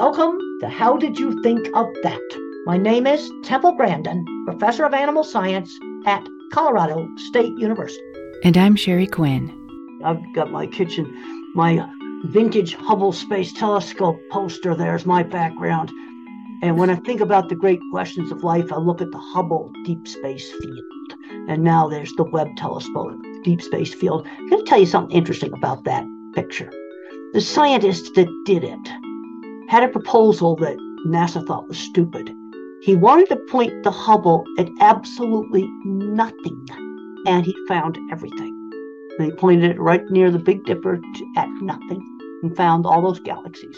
Welcome to How Did You Think of That? My name is Temple Grandin, Professor of Animal Science at Colorado State University. And I'm Sherry Quinn. I've got my kitchen, my vintage Hubble Space Telescope poster there's my background. And when I think about the great questions of life, I look at the Hubble Deep Space Field. And now there's the Webb Telescope Deep Space Field. I'm going to tell you something interesting about that picture. The scientist that did it had a proposal that NASA thought was stupid. He wanted to point the Hubble at absolutely nothing, and he found everything. He pointed it right near the Big Dipper at nothing and found all those galaxies.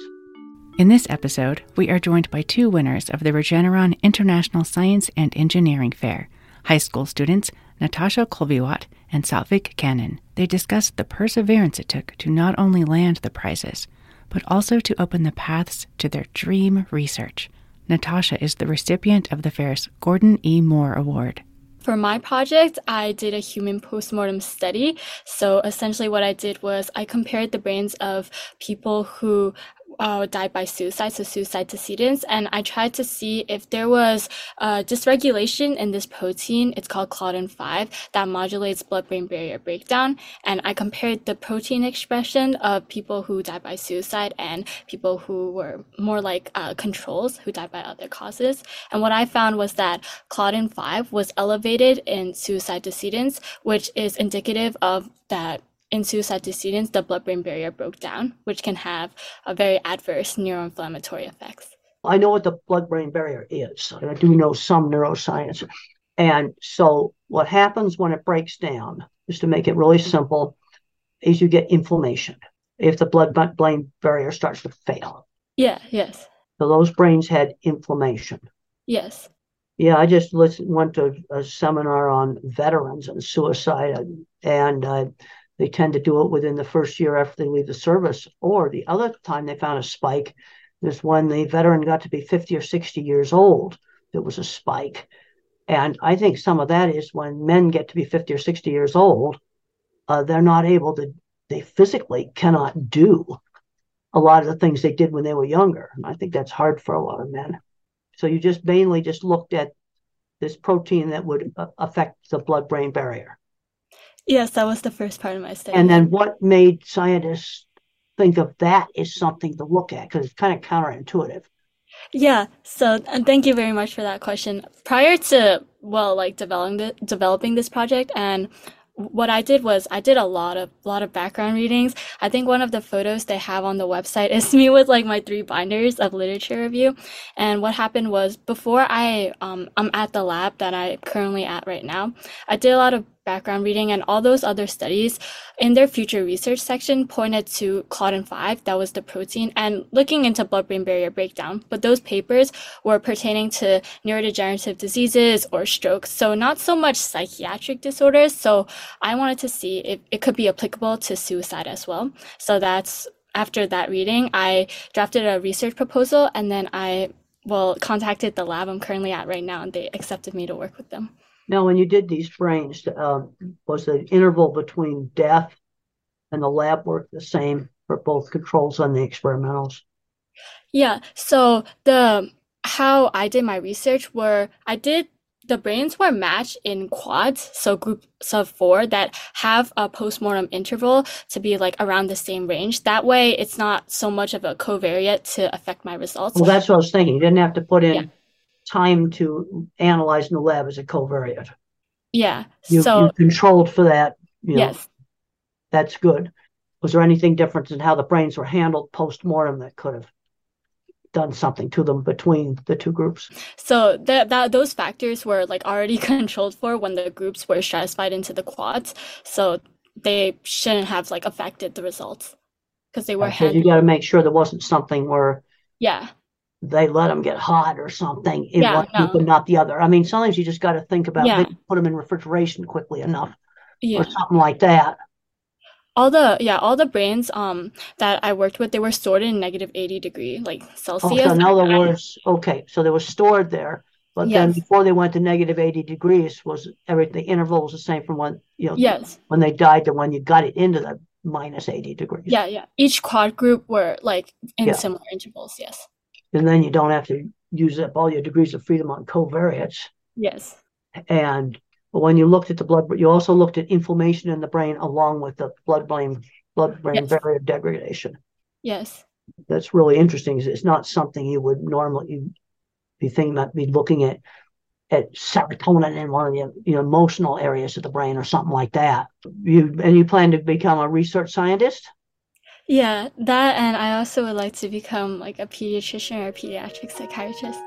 In this episode, we are joined by two winners of the Regeneron International Science and Engineering Fair, high school students Natasha Kolviwat and Satvik Kannan. They discussed the perseverance it took to not only land the prizes, but also to open the paths to their dream research. Natasha is the recipient of the fair's Gordon E. Moore Award. For my project, I did a human postmortem study. So essentially, what I did was I compared the brains of people who uh, died by suicide, so suicide decedents, and I tried to see if there was uh, dysregulation in this protein. It's called Claudin 5 that modulates blood-brain barrier breakdown. And I compared the protein expression of people who died by suicide and people who were more like uh, controls who died by other causes. And what I found was that Claudin 5 was elevated in suicide decedents, which is indicative of that in suicide decedents, the blood-brain barrier broke down, which can have a very adverse neuroinflammatory effects. I know what the blood-brain barrier is. I do know some neuroscience. And so what happens when it breaks down, just to make it really simple, is you get inflammation if the blood-brain barrier starts to fail. Yeah, yes. So those brains had inflammation. Yes. Yeah, I just listened, went to a seminar on veterans and suicide, and uh, they tend to do it within the first year after they leave the service. Or the other time they found a spike is when the veteran got to be 50 or 60 years old. There was a spike. And I think some of that is when men get to be 50 or 60 years old, uh, they're not able to, they physically cannot do a lot of the things they did when they were younger. And I think that's hard for a lot of men. So you just mainly just looked at this protein that would uh, affect the blood brain barrier. Yes, that was the first part of my study. And then what made scientists think of that as something to look at? Because it's kind of counterintuitive. Yeah. So, and thank you very much for that question. Prior to well, like developing the, developing this project and what I did was I did a lot of lot of background readings. I think one of the photos they have on the website is me with like my three binders of literature review. And what happened was before I um I'm at the lab that I currently at right now, I did a lot of background reading and all those other studies in their future research section pointed to claudin 5 that was the protein and looking into blood-brain barrier breakdown. But those papers were pertaining to neurodegenerative diseases or strokes so not so much psychiatric disorders. So i wanted to see if it could be applicable to suicide as well. So that's after that reading i drafted a research proposal and then i well contacted the lab i'm currently at right now and they accepted me to work with them now, when you did these brains, uh, was the interval between death and the lab work the same for both controls and the experimentals? Yeah. So the how I did my research were I did the brains were matched in quads, so groups of four that have a postmortem interval to be like around the same range. That way, it's not so much of a covariate to affect my results. Well, that's what I was thinking. You didn't have to put in yeah time to analyze in the lab as a covariate. Yeah. You, so you controlled for that. You know, yes. That's good. Was there anything different in how the brains were handled post mortem that could have done something to them between the two groups? So that that those factors were like already controlled for when the groups were stratified into the quads. So they shouldn't have like affected the results because they were. You got to make sure there wasn't something where. Yeah they let them get hot or something in yeah, one no. group and not the other. I mean, sometimes you just got to think about yeah. put them in refrigeration quickly enough yeah. or something like that. All the yeah, all the brains um that I worked with, they were stored in negative eighty degree like Celsius. Oh, so in other words, okay, so they were stored there, but yes. then before they went to negative eighty degrees, was everything the interval was the same from when you know yes when they died to when you got it into the minus eighty degrees. Yeah, yeah. Each quad group were like in similar intervals. Yes. And then you don't have to use up all your degrees of freedom on covariates. Yes. And when you looked at the blood, you also looked at inflammation in the brain along with the blood-brain blood-brain yes. barrier degradation. Yes. That's really interesting. It's not something you would normally be thinking about be looking at at serotonin in one of the you know, emotional areas of the brain or something like that. You and you plan to become a research scientist? Yeah, that and I also would like to become like a pediatrician or a pediatric psychiatrist.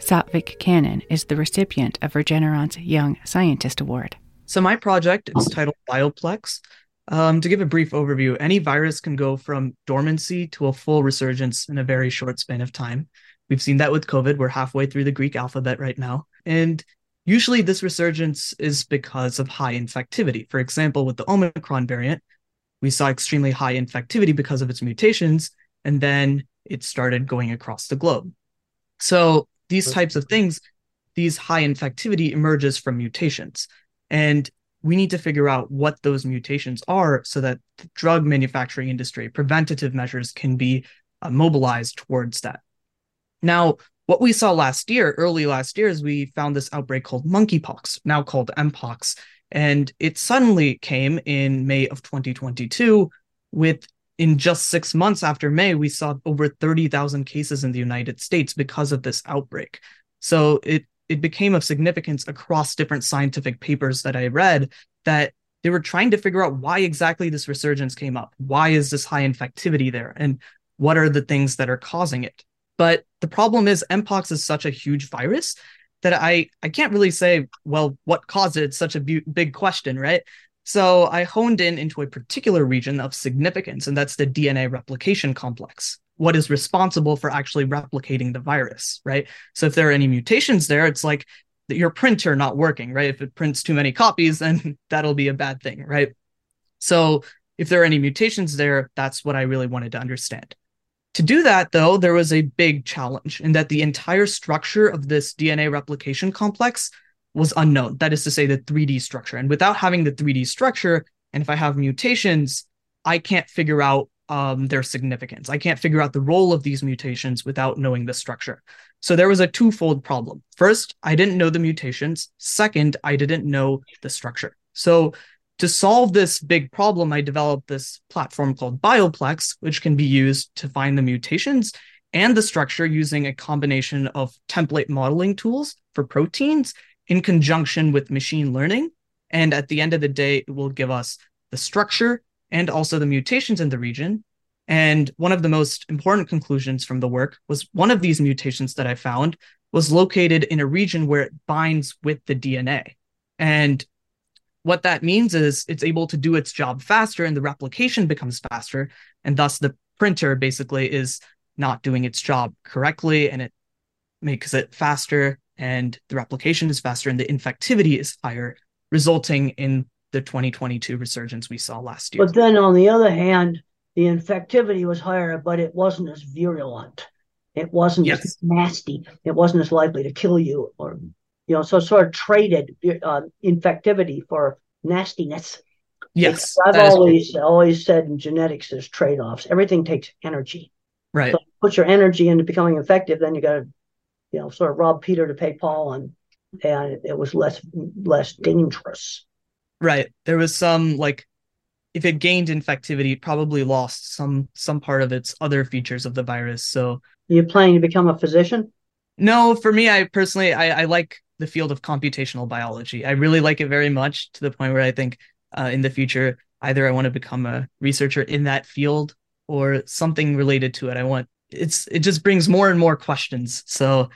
Satvik Kannan is the recipient of Regeneron's Young Scientist Award. So my project is titled Bioplex, um, to give a brief overview, any virus can go from dormancy to a full resurgence in a very short span of time. We've seen that with COVID. We're halfway through the Greek alphabet right now. And usually this resurgence is because of high infectivity. For example, with the Omicron variant, we saw extremely high infectivity because of its mutations, and then it started going across the globe. So these types of things, these high infectivity emerges from mutations. And we need to figure out what those mutations are so that the drug manufacturing industry preventative measures can be uh, mobilized towards that now what we saw last year early last year is we found this outbreak called monkeypox now called mpox and it suddenly came in may of 2022 with in just six months after may we saw over 30000 cases in the united states because of this outbreak so it it became of significance across different scientific papers that I read that they were trying to figure out why exactly this resurgence came up. Why is this high infectivity there? And what are the things that are causing it? But the problem is Mpox is such a huge virus that I, I can't really say, well, what caused it? It's such a bu- big question, right? So I honed in into a particular region of significance, and that's the DNA replication complex what is responsible for actually replicating the virus, right? So if there are any mutations there, it's like your printer not working, right? If it prints too many copies, then that'll be a bad thing, right? So if there are any mutations there, that's what I really wanted to understand. To do that, though, there was a big challenge in that the entire structure of this DNA replication complex was unknown. That is to say, the 3D structure. And without having the 3D structure, and if I have mutations, I can't figure out um, their significance. I can't figure out the role of these mutations without knowing the structure. So there was a twofold problem. First, I didn't know the mutations. Second, I didn't know the structure. So to solve this big problem, I developed this platform called Bioplex, which can be used to find the mutations and the structure using a combination of template modeling tools for proteins in conjunction with machine learning. And at the end of the day, it will give us the structure and also the mutations in the region. And one of the most important conclusions from the work was one of these mutations that I found was located in a region where it binds with the DNA. And what that means is it's able to do its job faster and the replication becomes faster. And thus the printer basically is not doing its job correctly and it makes it faster and the replication is faster and the infectivity is higher, resulting in the 2022 resurgence we saw last year. But then on the other hand, the infectivity was higher, but it wasn't as virulent. It wasn't yes. as nasty. It wasn't as likely to kill you, or you know, so sort of traded uh, infectivity for nastiness. Yes, I've always always said in genetics there's trade offs. Everything takes energy. Right. So put your energy into becoming effective, then you got to, you know, sort of rob Peter to pay Paul, and and it was less less dangerous. Right. There was some like if it gained infectivity, it probably lost some some part of its other features of the virus. So you planning to become a physician? No, for me, I personally I, I like the field of computational biology. I really like it very much to the point where I think uh, in the future either I want to become a researcher in that field or something related to it. I want it's it just brings more and more questions. So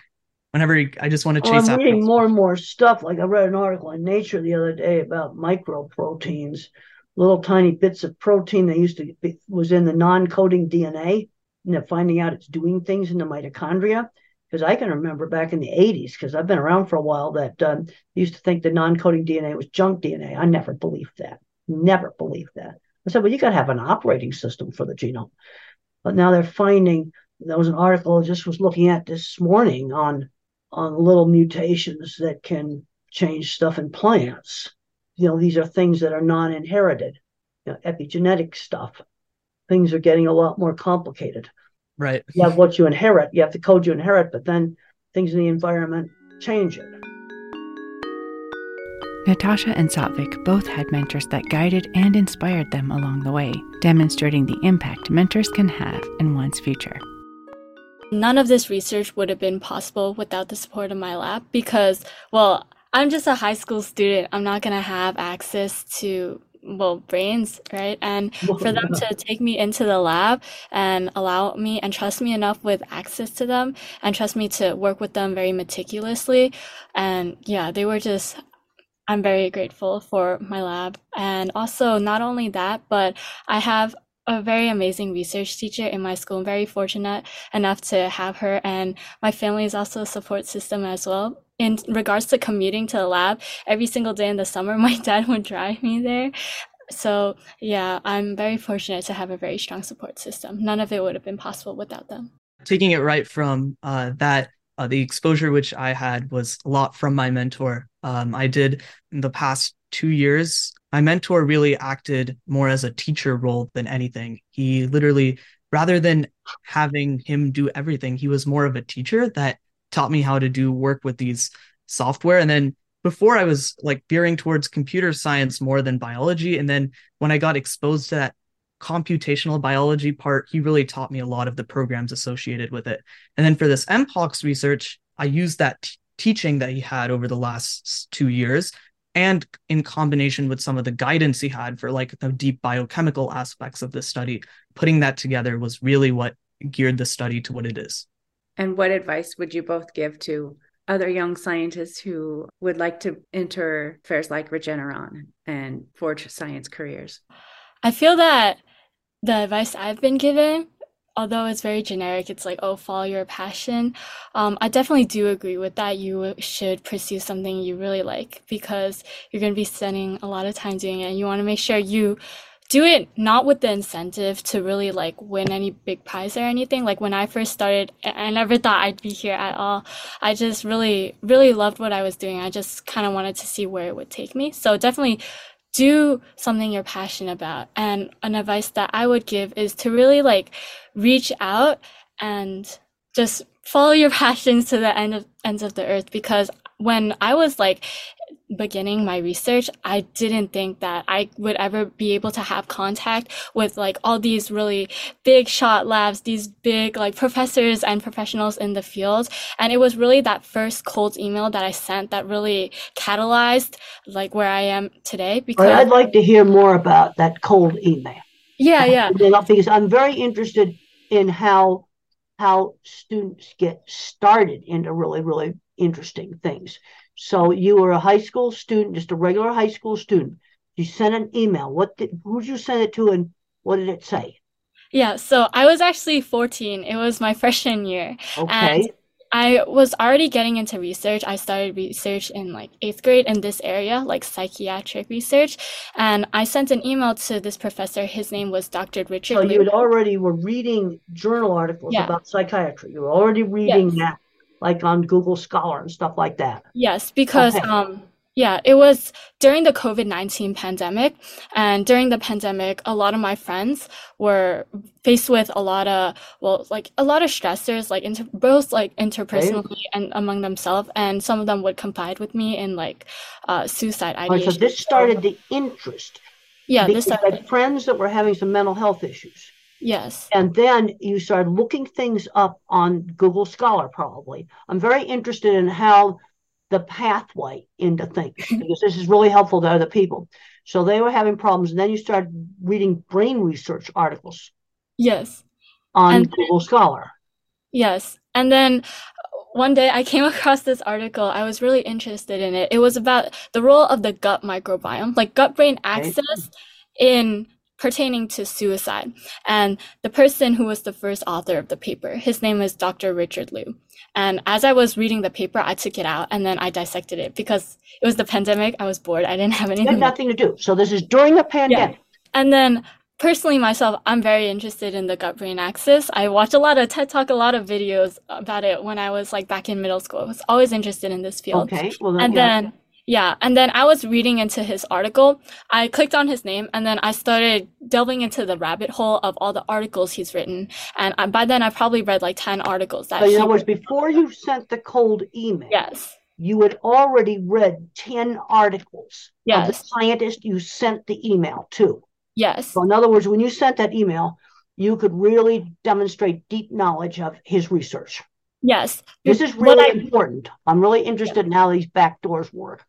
whenever I just want to chase. Oh, I'm reading more and more stuff. Like I read an article in Nature the other day about microproteins, little tiny bits of protein that used to be, was in the non-coding DNA, and they're finding out it's doing things in the mitochondria. Because I can remember back in the 80s, because I've been around for a while, that um, used to think the non-coding DNA was junk DNA. I never believed that. Never believed that. I said, well, you got to have an operating system for the genome. But now they're finding. There was an article I just was looking at this morning on on little mutations that can change stuff in plants. You know, these are things that are non inherited. you know, epigenetic stuff, things are getting a lot more complicated. Right. You have what you inherit, you have the code you inherit, but then things in the environment change it. Natasha and Satvik both had mentors that guided and inspired them along the way, demonstrating the impact mentors can have in one's future. None of this research would have been possible without the support of my lab because, well, I'm just a high school student. I'm not going to have access to well brains right and for them to take me into the lab and allow me and trust me enough with access to them and trust me to work with them very meticulously and yeah they were just I'm very grateful for my lab. And also, not only that, but I have a very amazing research teacher in my school. I'm very fortunate enough to have her, and my family is also a support system as well. In regards to commuting to the lab, every single day in the summer, my dad would drive me there. So, yeah, I'm very fortunate to have a very strong support system. None of it would have been possible without them. Taking it right from uh, that uh, the exposure which I had was a lot from my mentor. Um, I did in the past two years. My mentor really acted more as a teacher role than anything. He literally, rather than having him do everything, he was more of a teacher that taught me how to do work with these software. And then before I was like veering towards computer science more than biology. And then when I got exposed to that computational biology part, he really taught me a lot of the programs associated with it. And then for this MPOX research, I used that t- teaching that he had over the last two years and in combination with some of the guidance he had for like the deep biochemical aspects of the study, putting that together was really what geared the study to what it is. And what advice would you both give to other young scientists who would like to enter fairs like Regeneron and forge science careers? I feel that the advice I've been given, although it's very generic, it's like, oh, follow your passion. Um, I definitely do agree with that. You should pursue something you really like because you're going to be spending a lot of time doing it and you want to make sure you do it not with the incentive to really like win any big prize or anything. Like when I first started, I never thought I'd be here at all. I just really, really loved what I was doing. I just kind of wanted to see where it would take me. So definitely do something you're passionate about. And an advice that I would give is to really like reach out and just follow your passions to the end of ends of the earth because when I was like beginning my research, I didn't think that I would ever be able to have contact with like all these really big shot labs, these big like professors and professionals in the field. And it was really that first cold email that I sent that really catalyzed like where I am today. Because I'd like to hear more about that cold email. Yeah, yeah. Because I'm very interested in how how students get started into really, really interesting things. So you were a high school student, just a regular high school student. You sent an email. What did who did you send it to and what did it say? Yeah, so I was actually 14. It was my freshman year. Okay. And I was already getting into research. I started research in like eighth grade in this area, like psychiatric research. And I sent an email to this professor. His name was Dr. Richard. So you had already were reading journal articles yeah. about psychiatry. You were already reading yes. that like on Google Scholar and stuff like that. Yes, because okay. um yeah, it was during the COVID 19 pandemic. And during the pandemic, a lot of my friends were faced with a lot of, well, like a lot of stressors, like inter- both like interpersonally right. and among themselves. And some of them would confide with me in like uh, suicide ideation. So this started the interest. Yeah, this started. had friends that were having some mental health issues. Yes. And then you start looking things up on Google Scholar, probably. I'm very interested in how the pathway into things because this is really helpful to other people. So they were having problems, and then you started reading brain research articles. Yes. On and, Google Scholar. Yes. And then one day I came across this article. I was really interested in it. It was about the role of the gut microbiome, like gut brain access okay. in pertaining to suicide. And the person who was the first author of the paper, his name is Dr. Richard Liu. And as I was reading the paper, I took it out and then I dissected it because it was the pandemic. I was bored. I didn't have anything. You had nothing to do. So this is during the pandemic. Yeah. And then personally myself, I'm very interested in the gut brain axis. I watch a lot of TED Talk, a lot of videos about it when I was like back in middle school. I was always interested in this field. Okay. Well, then, and yeah. then Yeah, and then I was reading into his article. I clicked on his name and then I started delving into the rabbit hole of all the articles he's written. And I, by then I probably read like 10 articles that So in other words, before you sent the cold email, Yes. you had already read 10 articles of the Yes. scientist you sent the email to. Yes. So in other words, when you sent that email, you could really demonstrate deep knowledge of his research. Yes. This is really I- important. I'm really interested in how these back doors work.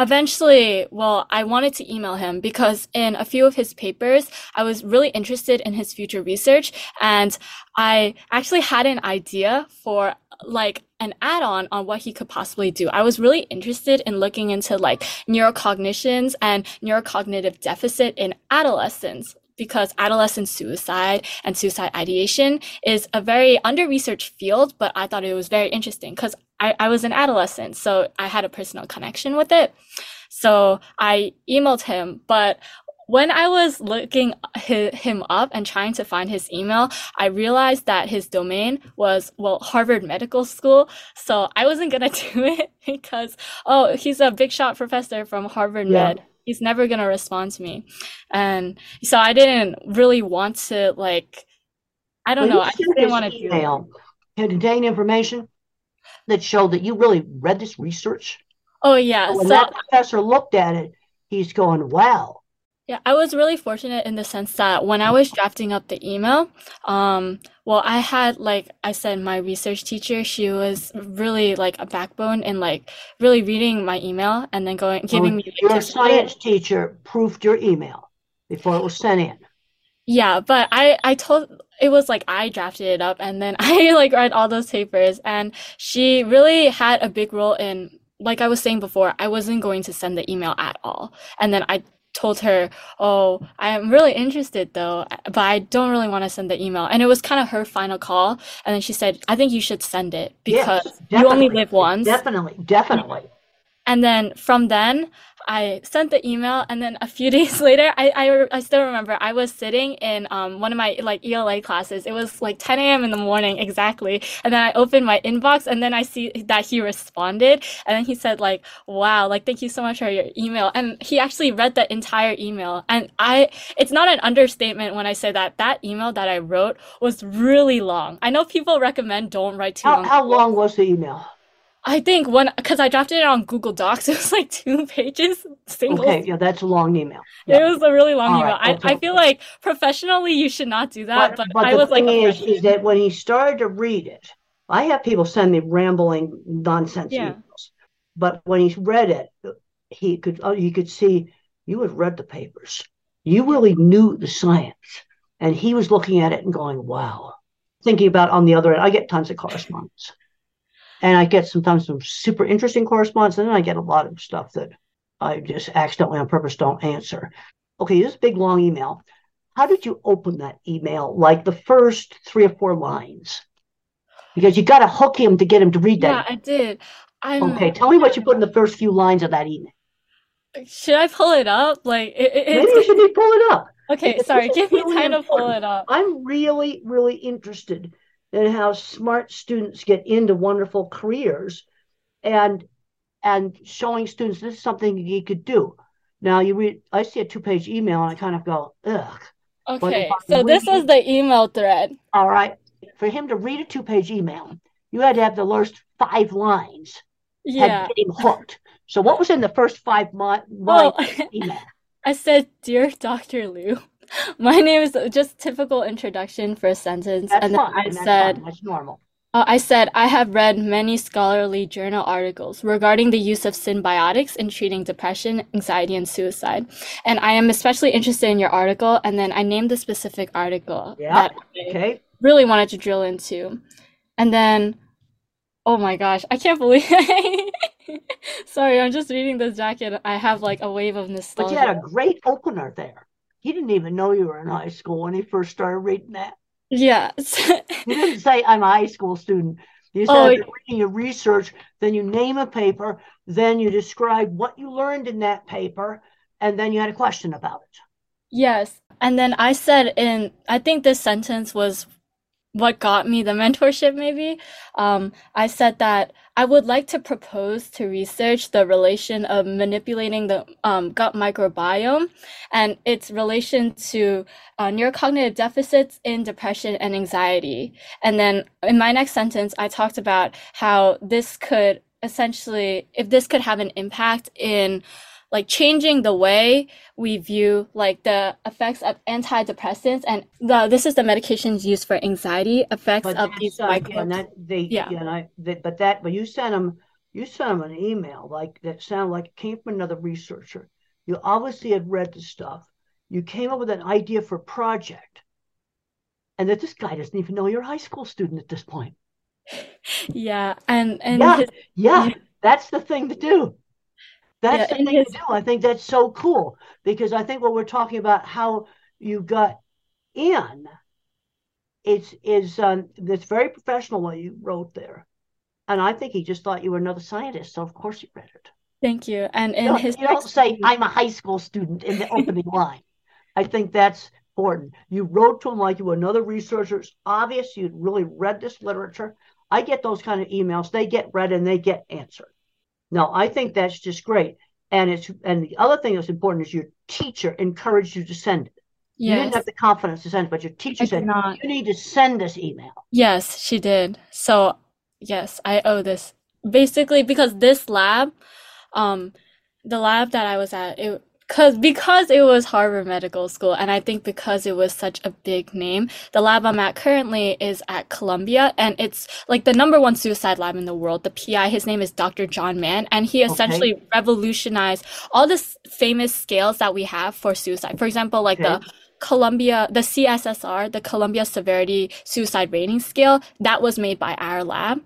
Eventually, well, I wanted to email him because in a few of his papers, I was really interested in his future research and I actually had an idea for like an add-on on what he could possibly do. I was really interested in looking into like neurocognitions and neurocognitive deficit in adolescents because adolescent suicide and suicide ideation is a very under-researched field, but I thought it was very interesting because I, I was an adolescent, so I had a personal connection with it. So I emailed him, but when I was looking hi- him up and trying to find his email, I realized that his domain was, well, Harvard Medical School. So I wasn't gonna do it because, oh, he's a big shot professor from Harvard Yeah. Med. He's never gonna respond to me. And so I didn't really want to like, I don't When know, I just didn't want to do it contain information that showed that you really read this research. Oh yeah, when so that professor looked at it, he's going, wow. Yeah, I was really fortunate in the sense that when I was drafting up the email, um, well, I had, like I said, my research teacher, she was really like a backbone in like really reading my email and then going, giving Oh, me your science teacher proofed your email before it was sent in. Yeah, but I I told it was like I drafted it up and then I like read all those papers and she really had a big role in like I was saying before, I wasn't going to send the email at all. And then I told her, "Oh, I'm really interested though, but I don't really want to send the email." And it was kind of her final call, and then she said, "I think you should send it because Yes, you only live once." Definitely, definitely. And then from then, I sent the email, and then a few days later, I, I, I still remember I was sitting in um, one of my like ELA classes. It was like 10 a.m. in the morning exactly. And then I opened my inbox, and then I see that he responded, and then he said like, "Wow, like thank you so much for your email." And he actually read the entire email, and I, it's not an understatement when I say that that email that I wrote was really long. I know people recommend don't write too How, long. how long was the email? I think when because I drafted it on Google Docs, it was like two pages, single. Okay, yeah, that's a long email. It was a really long All email. right, I, I feel like professionally you should not do that, but, I was like thing is, is that when he started to read it, I have people send me rambling nonsense Yeah. emails, but when he read it, he could oh, you could see you had read the papers, you really knew the science, and he was looking at it and going, "Wow." Thinking about on the other end, I get tons of correspondence, and I get sometimes some super interesting correspondence, and then I get a lot of stuff that I just accidentally on purpose don't answer. Okay, this big long email. How did you open that email? Like the first three or four lines? Because you got to hook him to get him to read that. Yeah. I did. I'm, Okay, tell me what you put in the first few lines of that email. should I pull it up? Like it, it, Maybe you should be pull it up. okay, sorry, give me really time to pull it up. I'm really, really interested in how smart students get into wonderful careers and and showing students this is something you could do. Now you read I see a two-page email and I kind of go, ugh. Okay, so this is the email thread. All right. For him to read a two-page email, you had to have the first five lines had Yeah. get him hooked. So what was in the first five mi- lines Well, email? I said, Dear Dr. Liu, my name is just typical introduction for a sentence. That's And then fine. I That's said, fine. That's normal. Uh, I said, I have read many scholarly journal articles regarding the use of symbiotics in treating depression, anxiety, and suicide. And I am especially interested in your article. And then I named the specific article Yeah. that I Okay. really wanted to drill into. And then, oh my gosh, I can't believe Sorry, I'm just reading this jacket. I have like a wave of nostalgia. But you had a great opener there. He didn't even know you were in high school when he first started reading that. Yeah. You didn't say, I'm a high school student. You said, Oh, you're reading your research, then you name a paper, then you describe what you learned in that paper, and then you had a question about it. Yes. And then I said in, I think this sentence was what got me the mentorship maybe. Um, i said that i would like to propose to research the relation of manipulating the um, gut microbiome and its relation to uh, neurocognitive deficits in depression and anxiety. And then in my next sentence i talked about how this could essentially if this could have an impact in like changing the way we view like the effects of antidepressants and the this is the medications used for anxiety effects But of these microbes. that they, Yeah. yeah, and I, that, but that, but you sent them, you sent them an email like that sounded like it came from another researcher. You obviously had read the stuff. You came up with an idea for a project, and that this guy doesn't even know you're a high school student at this point. Yeah, and and Yeah. his, Yeah. that's the thing to do. That's Yeah, the thing his- to do. I think that's so cool because I think what we're talking about how you got in it's is um that's very professional what you wrote there. And I think he just thought you were another scientist, so of course he read it. thank you. And in You his you don't say I'm a high school student in the opening line. I think that's important. You wrote to him like you were another researcher. It's obvious you'd really read this literature. I get those kind of emails. They get read and they get answered. No, I think that's just great. And it's and the other thing that's important is your teacher encouraged you to send it. You didn't have the confidence to send it, but your teacher I said not. you need to send this email. Yes, she did. So, yes, I owe this basically because this lab, um, the lab that I was at, it because because it was Harvard Medical School, and I think because it was such a big name, the lab I'm at currently is at Columbia, and it's like the number one suicide lab in the world. The PI, his name is Dr. John Mann, and he essentially revolutionized all the famous scales that we have for suicide. For example, like the Columbia, the CSSR, the Columbia Severity Suicide Rating Scale, that was made by our lab.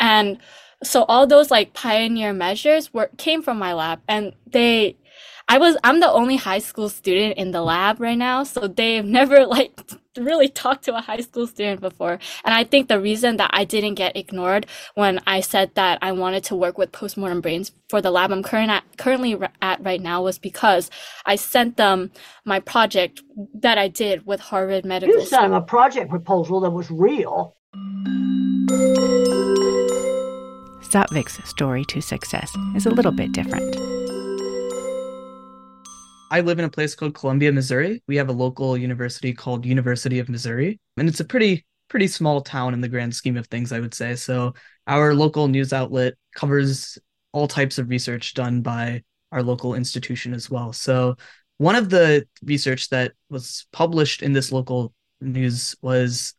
And so all those like pioneer measures were came from my lab and they I was I'm the only high school student in the lab right now, so they've never like really talked to a high school student before. And I think the reason that I didn't get ignored when I said that I wanted to work with postmortem brains for the lab I'm current at, currently at right now was because I sent them my project that I did with Harvard Medical You sent them a project proposal that was real. Satvik's story to success is a little bit different. I live in a place called Columbia, Missouri. We have a local university called University of Missouri, and it's a pretty pretty small town in the grand scheme of things, I would say. So our local news outlet covers all types of research done by our local institution as well. So one of the research that was published in this local news was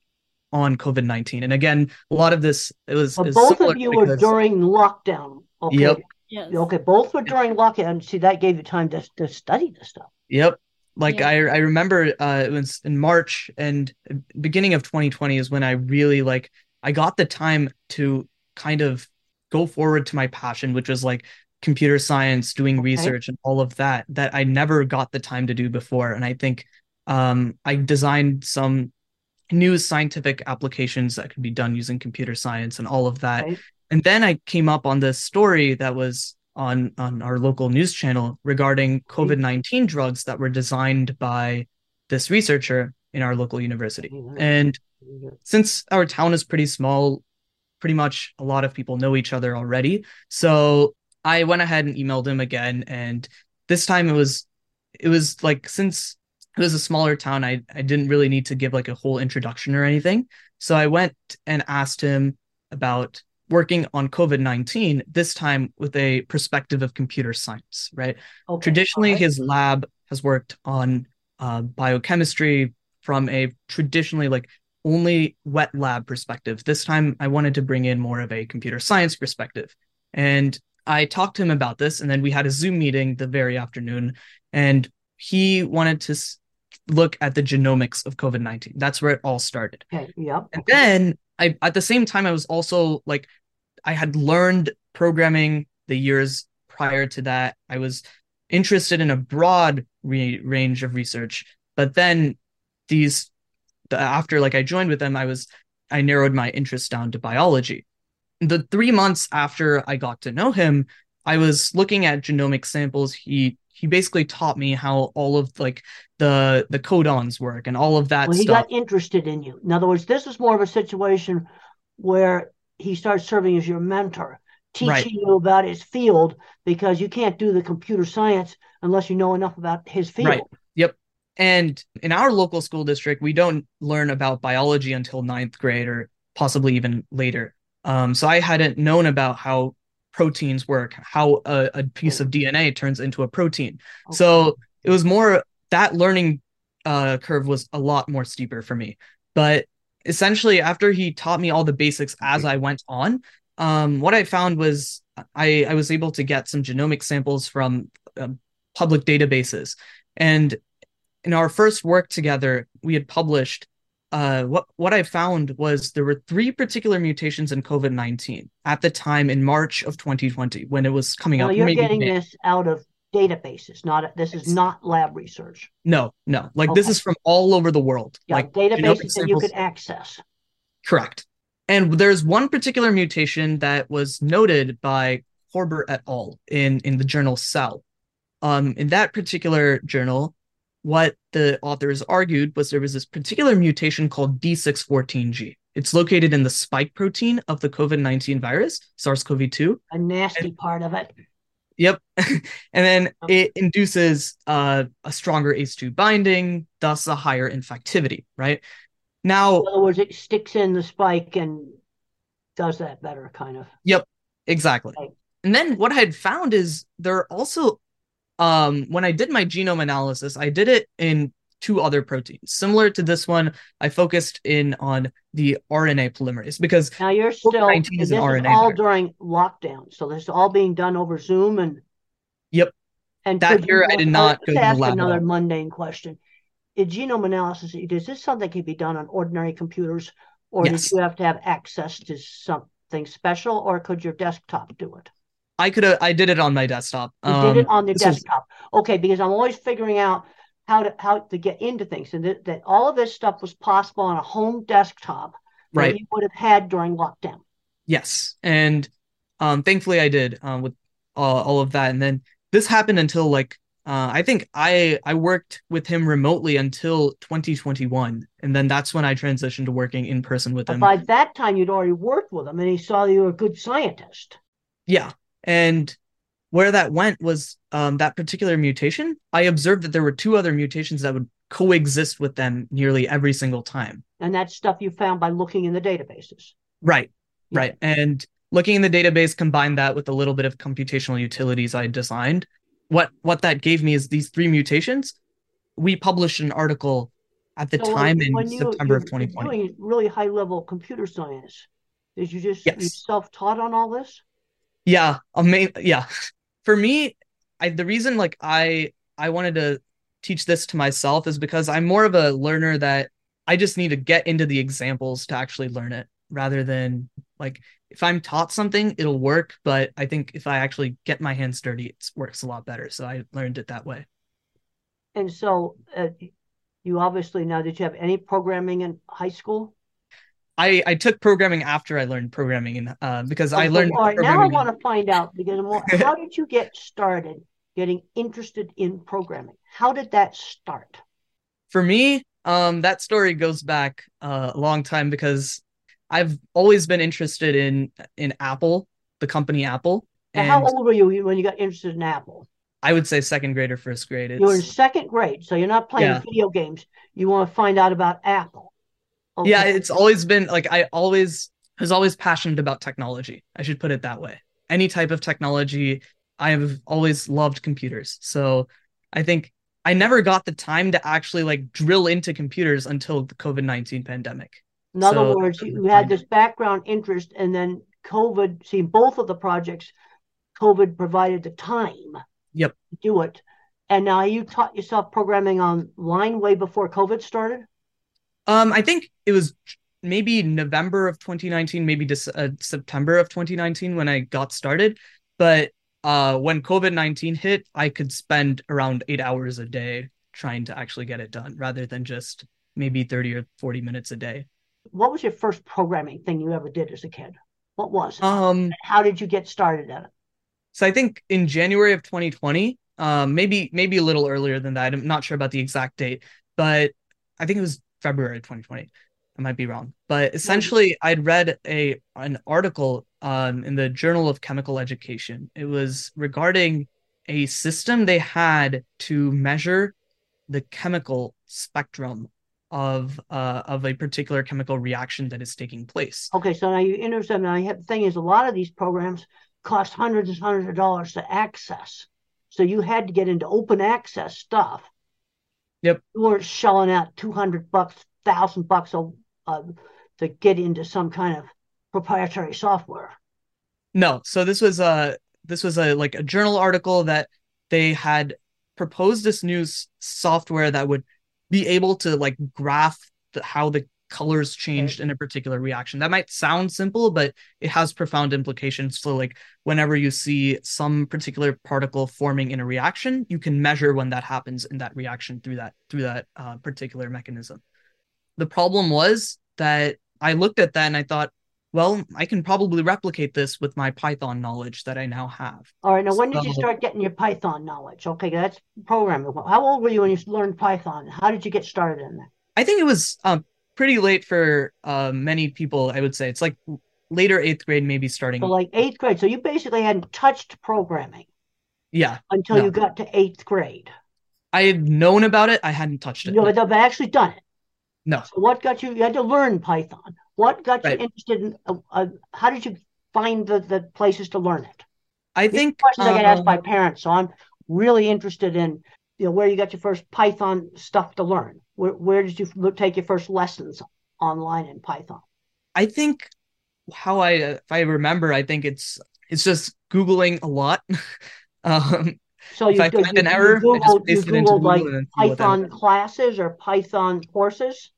on COVID-19. And again, a lot of this it was is both of you were during lockdown. Okay. Yep. Yes. Okay, both were during lockdown. See, that gave you time to, to study this stuff. Yep. Like Yeah. I I remember uh it was in March and beginning of 2020 is when I really like I got the time to kind of go forward to my passion, which was like computer science, doing Okay. research and all of that that I never got the time to do before. And I think um I designed some new scientific applications that could be done using computer science and all of that Right. And then I came up on this story that was on on our local news channel regarding COVID nineteen drugs that were designed by this researcher in our local university. Mhm. And since our town is pretty small, pretty much a lot of people know each other already. So I went ahead and emailed him again, and this time it was it was like since it was a smaller town, I I didn't really need to give like a whole introduction or anything. So I went and asked him about working on COVID 19, this time with a perspective of computer science, right? Okay, Traditionally, all right. his lab has worked on uh, biochemistry from a traditionally like only wet lab perspective. This time, I wanted to bring in more of a computer science perspective. And I talked to him about this, and then we had a Zoom meeting the very afternoon, and he wanted to s- look at the genomics of COVID 19. That's where it all started. Okay, yep. And then I at the same time I was also like I had learned programming the years prior to that. I was interested in a broad re- range of research, but then these the, after like I joined with them, I was I narrowed my interest down to biology. The three months after I got to know him, I was looking at genomic samples he he basically taught me how all of like the the codons work and all of that well, he stuff. got interested in you. In other words, this is more of a situation where he starts serving as your mentor, teaching Right. you about his field because you can't do the computer science unless you know enough about his field. Right. Yep. And in our local school district, we don't learn about biology until ninth grade or possibly even later. Um, so I hadn't known about how proteins work, how a, a piece of DNA turns into a protein. Okay. So it was more that learning uh, curve was a lot more steeper for me. But essentially, after he taught me all the basics as I went on, um, what I found was I, I was able to get some genomic samples from um, public databases. And in our first work together, we had published uh, what what I found was there were three particular mutations in COVID nineteen at the time in March of 2020 when it was coming Now out. you're getting May. this out of databases, not this is not lab research. No, no, like this is from all over the world. Yeah, like databases that you could access. Correct. And there's one particular mutation that was noted by Corbett et al. in in the journal Cell. Um, in that particular journal, what the authors argued was there was this particular mutation called D614G. It's located in the spike protein of the COVID 19 virus, SARS CoV 2. A nasty part of it. Yep. and then it induces uh, a stronger ACE2 binding, thus a higher infectivity, right? Now, In other words, it sticks in the spike and does that better, kind of. Yep, exactly. Right. And then what I had found is there are also um when I did my genome analysis, I did it in two other proteins. Similar to this one, I focused in on the RNA polymerase because Now you're still COVID-19 this is is an RNA all during lockdown, so this is all being done over Zoom and. Yep. And That year I did not go to the ask lab Another mundane question: Is genome analysis is this something that can be done on ordinary computers, or Yes. did you have to have access to something special, or could your desktop do it? I could have I did it on my desktop. You Um, did it on the this was- desktop. Okay, because I'm always figuring out how to how to get into things, and that, that all of this stuff was possible on a home desktop that you would have had during lockdown. Yes, and um, thankfully I did um, with all, all of that. And then this happened until like uh, I think I I worked with him remotely until 2021, and then that's when I transitioned to working in person with But him. by that time, you'd already worked with him, and he saw you were a good scientist. Yeah, and where that went was um, that particular mutation. I observed that there were two other mutations that would coexist with them nearly every single time. And that's stuff you found by looking in the databases. Right. Yeah. Right. And looking in the database, combined that with a little bit of computational utilities I designed. What what that gave me is these three mutations. We published an article at the So when- time in when you- September of you're 2020. Doing really high level computer science. Did you just Yes. self taught on all this? Yeah, ama- yeah. For me, I the reason like I I wanted to teach this to myself is because I'm more of a learner that I just need to get into the examples to actually learn it rather than like if I'm taught something, it'll work, but I think if I actually get my hands dirty, it works a lot better. So I learned it that way. And so uh, you obviously now did you have any programming in high school? I I took programming after I learned programming and uh because I learned All right, now I want to find out because how did you get started getting interested in programming? How did that start? For me, um, that story goes back uh, a long time because I've always been interested in in Apple, the company Apple, Now, and how old were you when you got interested in Apple? I would say second grade or first grade. You were in second grade, so you're not playing Yeah. video games. You want to find out about Apple. Oh yeah, it's always been like I always was always passionate about technology. I should put it that way. Any type of technology, I have always loved computers. So I think I never got the time to actually like drill into computers until the COVID nineteen pandemic. In other So- words, you, had this background interest, and then COVID. See, both of the projects, COVID provided the time. Yep. To do it, and now you taught yourself programming online way before COVID started. Um, I think it was maybe November of 2019, maybe uh, September of 2019 when I got started. But uh, when COVID 19 hit, I could spend around eight hours a day trying to actually get it done rather than just maybe 30 or 40 minutes a day. What was your first programming thing you ever did as a kid? What was it? Um, How did you get started at it? so I think in January of 2020, um, maybe maybe a little earlier than that. I'm not sure about the exact date, but I think it was February 2020. I might be wrong, but essentially, I'd read a an article um, in the Journal of Chemical Education. It was regarding a system they had to measure the chemical spectrum of uh, of a particular chemical reaction that is taking place. Okay, so now you intercept. Now, the thing is, a lot of these programs cost hundreds and hundreds of dollars to access. So you had to get into open access stuff. Yep. Weren't shelling out two hundred bucks, thousand bucks uh, to get into some kind of proprietary software. No, so this was a this was a like a journal article that they had proposed this new software that would be able to like graph the, how the colors changed in a particular reaction. That might sound simple, but it has profound implications. So, like, whenever you see some particular particle forming in a reaction, you can measure when that happens in that reaction through that through that uh, particular mechanism. The problem was that I looked at that and I thought, well, I can probably replicate this with my Python knowledge that I now have. All right. Now, when did you start getting your Python knowledge? Okay, that's programming. How old were you when you learned Python? How did you get started in that? I think it was um, pretty late for uh, many people. I would say it's like later eighth grade, maybe starting. So, like eighth grade. So you basically hadn't touched programming. Yeah. Until no. you got to eighth grade. I had known about it. I hadn't touched it. No, but I actually done it. No. So what got you? You had to learn Python. What got right. you interested in? Uh, uh, how did you find the, the places to learn it? I These think questions I get asked by um, parents, so I'm really interested in you know where you got your first Python stuff to learn. Where where did you take your first lessons online in Python? I think how I if I remember, I think it's it's just googling a lot. um, so you, if I find you, an error, Googled, I just paste it into Google like Python classes or Python courses.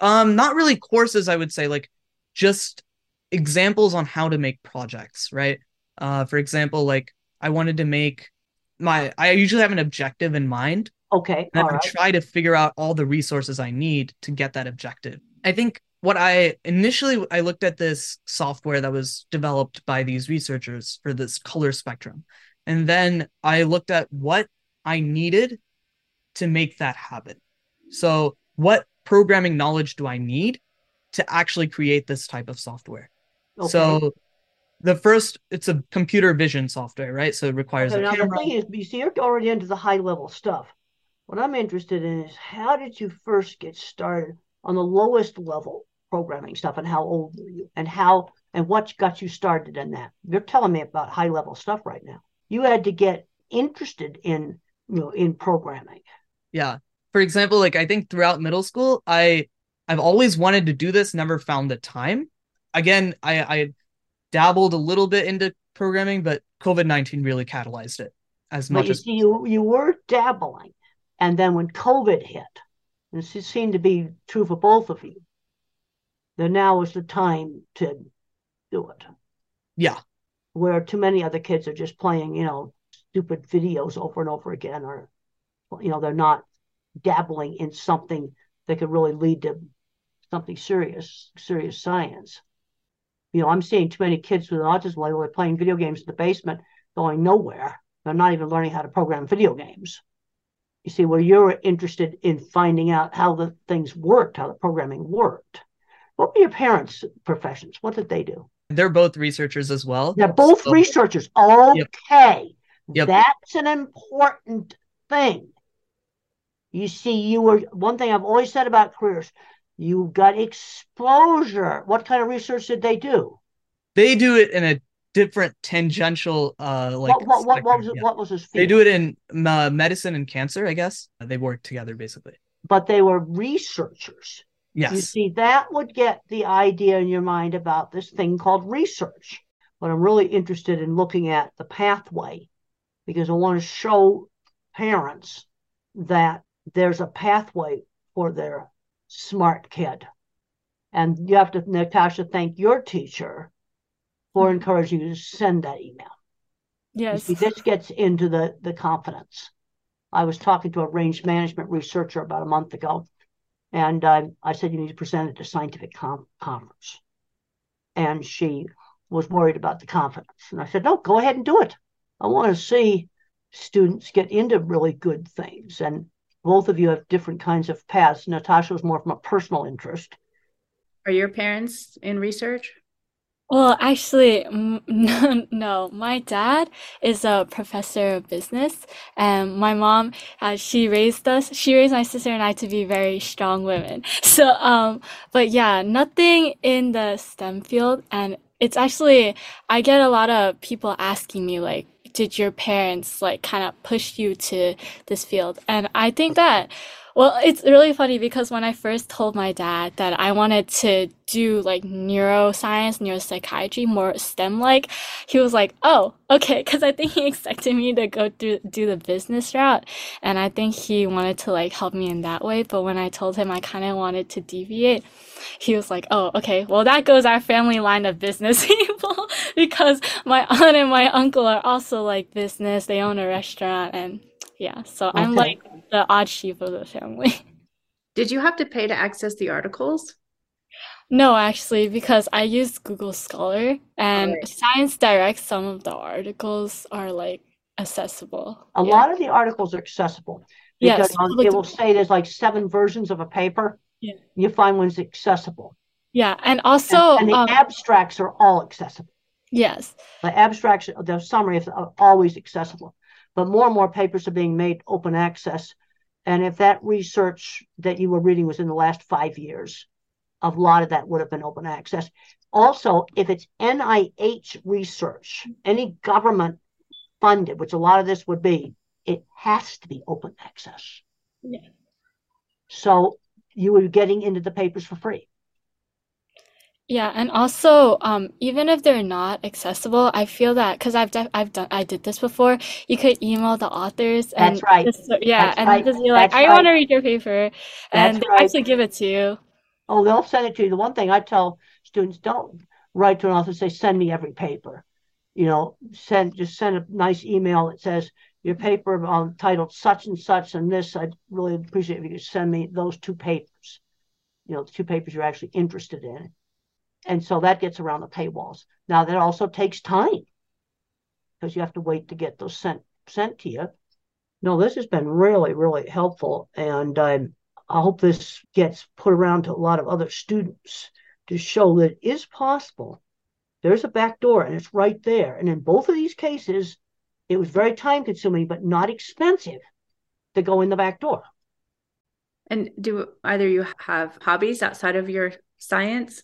Um, not really courses, I would say, like just examples on how to make projects, right? Uh, for example, like I wanted to make my I usually have an objective in mind. Okay. And I right. try to figure out all the resources I need to get that objective. I think what I initially I looked at this software that was developed by these researchers for this color spectrum. And then I looked at what I needed to make that happen. So, what programming knowledge do I need to actually create this type of software? Okay. So the first, it's a computer vision software, right? So it requires okay, a now camera. The thing is, you see, you're already into the high level stuff. What I'm interested in is how did you first get started on the lowest level programming stuff, and how old were you, and how and what got you started in that? You're telling me about high level stuff right now. You had to get interested in you know in programming. Yeah for example, like I think throughout middle school, I I've always wanted to do this, never found the time. Again, I, I dabbled a little bit into programming, but COVID nineteen really catalyzed it as much you as see, you you were dabbling, and then when COVID hit, and it seemed to be true for both of you, then now is the time to do it. Yeah. Where too many other kids are just playing, you know, stupid videos over and over again, or you know, they're not dabbling in something that could really lead to something serious, serious science. You know, I'm seeing too many kids with autism label are playing video games in the basement, going nowhere. They're not even learning how to program video games. You see, where you're interested in finding out how the things worked, how the programming worked. What were your parents' professions? What did they do? They're both researchers as well. They're both so, researchers. Okay. Yep. That's an important thing. You see, you were one thing I've always said about careers, you got exposure. What kind of research did they do? They do it in a different tangential uh like what, what, what, what was, yeah. what was his field? They do it in uh, medicine and cancer, I guess. They work together basically. But they were researchers. Yes. You see, that would get the idea in your mind about this thing called research. But I'm really interested in looking at the pathway because I want to show parents that there's a pathway for their smart kid. And you have to, Natasha, thank your teacher for encouraging you to send that email. Yes. See, this gets into the, the confidence. I was talking to a range management researcher about a month ago, and uh, I said, You need to present at a scientific com- conference. And she was worried about the confidence. And I said, No, go ahead and do it. I want to see students get into really good things. And both of you have different kinds of paths. Natasha was more from a personal interest. Are your parents in research? Well, actually, no, no. My dad is a professor of business, and my mom, uh, she raised us, she raised my sister and I to be very strong women. So, um, but yeah, nothing in the STEM field. And it's actually, I get a lot of people asking me, like, did your parents like kind of push you to this field? And I think that well, it's really funny because when I first told my dad that I wanted to do like neuroscience, neuropsychiatry, more STEM like, he was like, "Oh, okay," because I think he expected me to go through do the business route, and I think he wanted to like help me in that way. But when I told him I kind of wanted to deviate, he was like, "Oh, okay. Well, that goes our family line of business people because my aunt and my uncle are also like business. They own a restaurant and." Yeah, so okay. I'm like the odd sheep of the family. Did you have to pay to access the articles? No, actually, because I use Google Scholar and right. Science Direct, some of the articles are like accessible. A yeah. lot of the articles are accessible. Because yes, it will say there's like seven versions of a paper. Yeah. You find one's accessible. Yeah, and also and, and the um, abstracts are all accessible. Yes. The abstracts, the summary is always accessible but more and more papers are being made open access. And if that research that you were reading was in the last five years, a lot of that would have been open access. Also, if it's NIH research, any government funded, which a lot of this would be, it has to be open access. Yeah. So you were getting into the papers for free. Yeah, and also, um, even if they're not accessible, I feel that because I've def- I've done I did this before. You could email the authors and That's right. just, yeah, That's and right. just be like, That's I want to read your paper, and they right. actually give it to you. Oh, they'll send it to you. The one thing I tell students: don't write to an author and say, "Send me every paper." You know, send just send a nice email that says your paper um, titled such and such and this. I'd really appreciate if you could send me those two papers. You know, the two papers you're actually interested in and so that gets around the paywalls. Now that also takes time because you have to wait to get those sent sent to you. No, this has been really, really helpful, and um, I hope this gets put around to a lot of other students to show that it is possible. There's a back door, and it's right there. And in both of these cases, it was very time consuming, but not expensive to go in the back door. And do either you have hobbies outside of your science?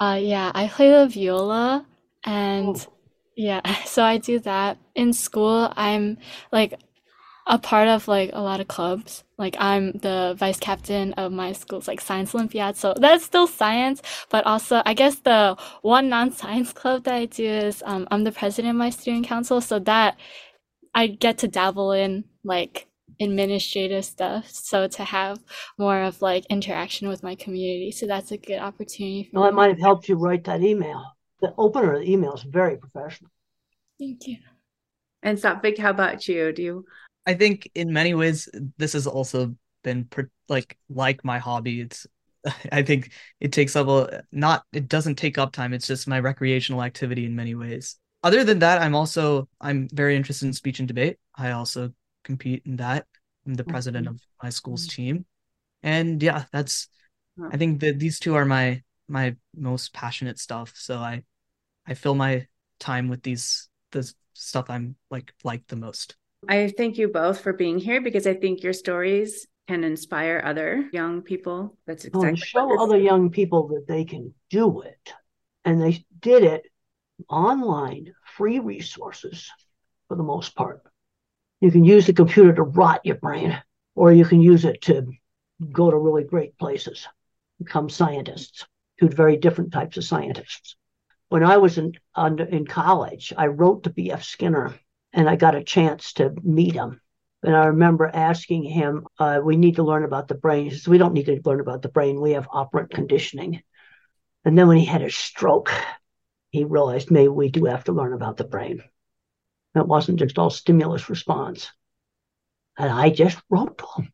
Uh, yeah, I play the viola and oh. yeah, so I do that. In school, I'm like a part of like a lot of clubs. Like I'm the vice captain of my school's like science olympiad. So that's still science, but also I guess the one non-science club that I do is um, I'm the president of my student council. So that I get to dabble in like administrative stuff so to have more of like interaction with my community. So that's a good opportunity for well it might have helped you write that email. The opener of the email is very professional. Thank you. And Saathvik, how about you? Do you i think in many ways this has also been like like my hobby. It's i think it takes up a not it doesn't take up time. It's just my recreational activity in many ways. Other than that i'm also i'm very interested in speech and debate. I also compete in that. I'm the president mm-hmm. of my school's mm-hmm. team, and yeah, that's. I think that these two are my my most passionate stuff. So I, I fill my time with these the stuff I'm like like the most. I thank you both for being here because I think your stories can inspire other young people. That's exactly oh, show other young people that they can do it, and they did it online, free resources for the most part. You can use the computer to rot your brain, or you can use it to go to really great places, become scientists, two very different types of scientists. When I was in, under, in college, I wrote to B.F. Skinner and I got a chance to meet him. And I remember asking him, uh, we need to learn about the brain. He says, we don't need to learn about the brain. We have operant conditioning. And then when he had his stroke, he realized maybe we do have to learn about the brain. It wasn't just all stimulus response. And I just wrote to him.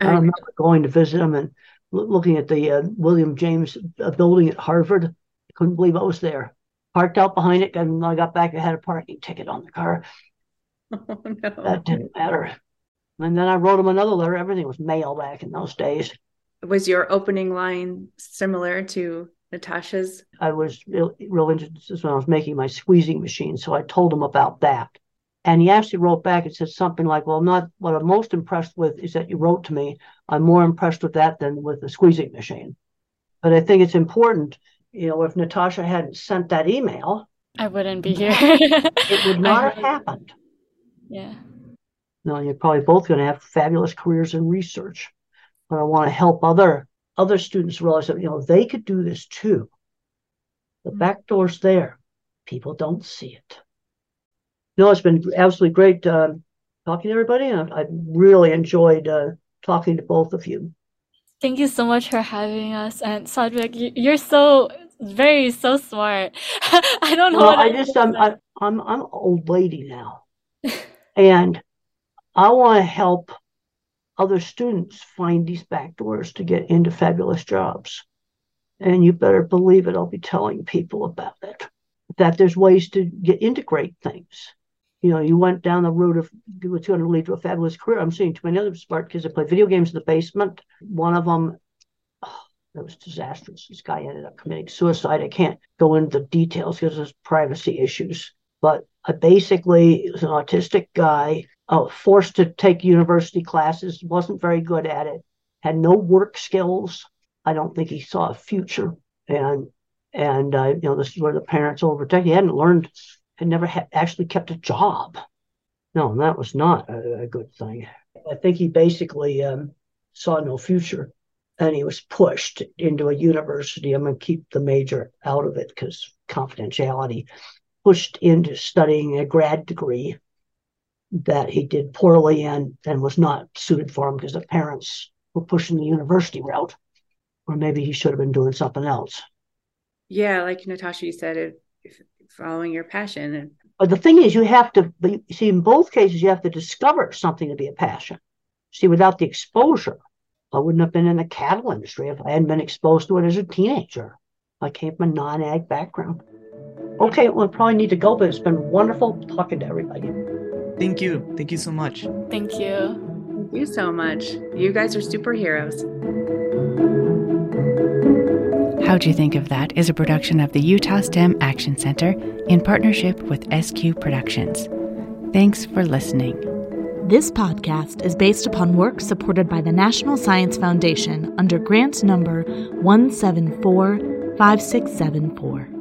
I remember going to visit him and looking at the uh, William James uh, building at Harvard. I couldn't believe I was there. Parked out behind it, and when I got back, I had a parking ticket on the car. Oh, no. That didn't matter. And then I wrote him another letter. Everything was mail back in those days. Was your opening line similar to Natasha's? I was real, real interested when I was making my squeezing machine. So I told him about that. And he actually wrote back and said something like, Well, not what I'm most impressed with is that you wrote to me. I'm more impressed with that than with the squeezing machine. But I think it's important, you know, if Natasha hadn't sent that email, I wouldn't be here. it would not have happened. Yeah. No, you're probably both going to have fabulous careers in research. But I want to help other other students realize that you know they could do this too. The Mm-hmm. back door's there. People don't see it. No, it's been absolutely great uh, talking to everybody, and I, I really enjoyed uh, talking to both of you. Thank you so much for having us. And Saathvik, you, you're so very so smart. I don't know Well, what I just I'm. I, I'm I'm an old lady now, and I want to help other students find these back doors to get into fabulous jobs. And you better believe it, I'll be telling people about it. That there's ways to get into great things. You know, you went down the route of what's going to lead to a fabulous career. I'm seeing too many other smart kids that play video games in the basement. One of them, oh, that was disastrous. This guy ended up committing suicide. I can't go into the details because there's privacy issues. But basically was an autistic guy, uh, forced to take university classes, wasn't very good at it, had no work skills. I don't think he saw a future. And and uh, you know, this is where the parents overtake. He hadn't learned, had never ha- actually kept a job. No, and that was not a, a good thing. I think he basically um, saw no future, and he was pushed into a university. I'm going to keep the major out of it because confidentiality. Pushed into studying a grad degree that he did poorly in and was not suited for him because the parents were pushing the university route, or maybe he should have been doing something else. Yeah, like Natasha, you said, it, following your passion. And But the thing is, you have to see in both cases you have to discover something to be a passion. See, without the exposure, I wouldn't have been in the cattle industry if I hadn't been exposed to it as a teenager. I came from a non-ag background. Okay, we'll probably need to go, but it's been wonderful talking to everybody. Thank you. Thank you so much. Thank you. thank you so much. You guys are superheroes. How'd You Think of That is a production of the Utah STEM Action Center in partnership with SQ Productions. Thanks for listening. This podcast is based upon work supported by the National Science Foundation under grant number 1745674.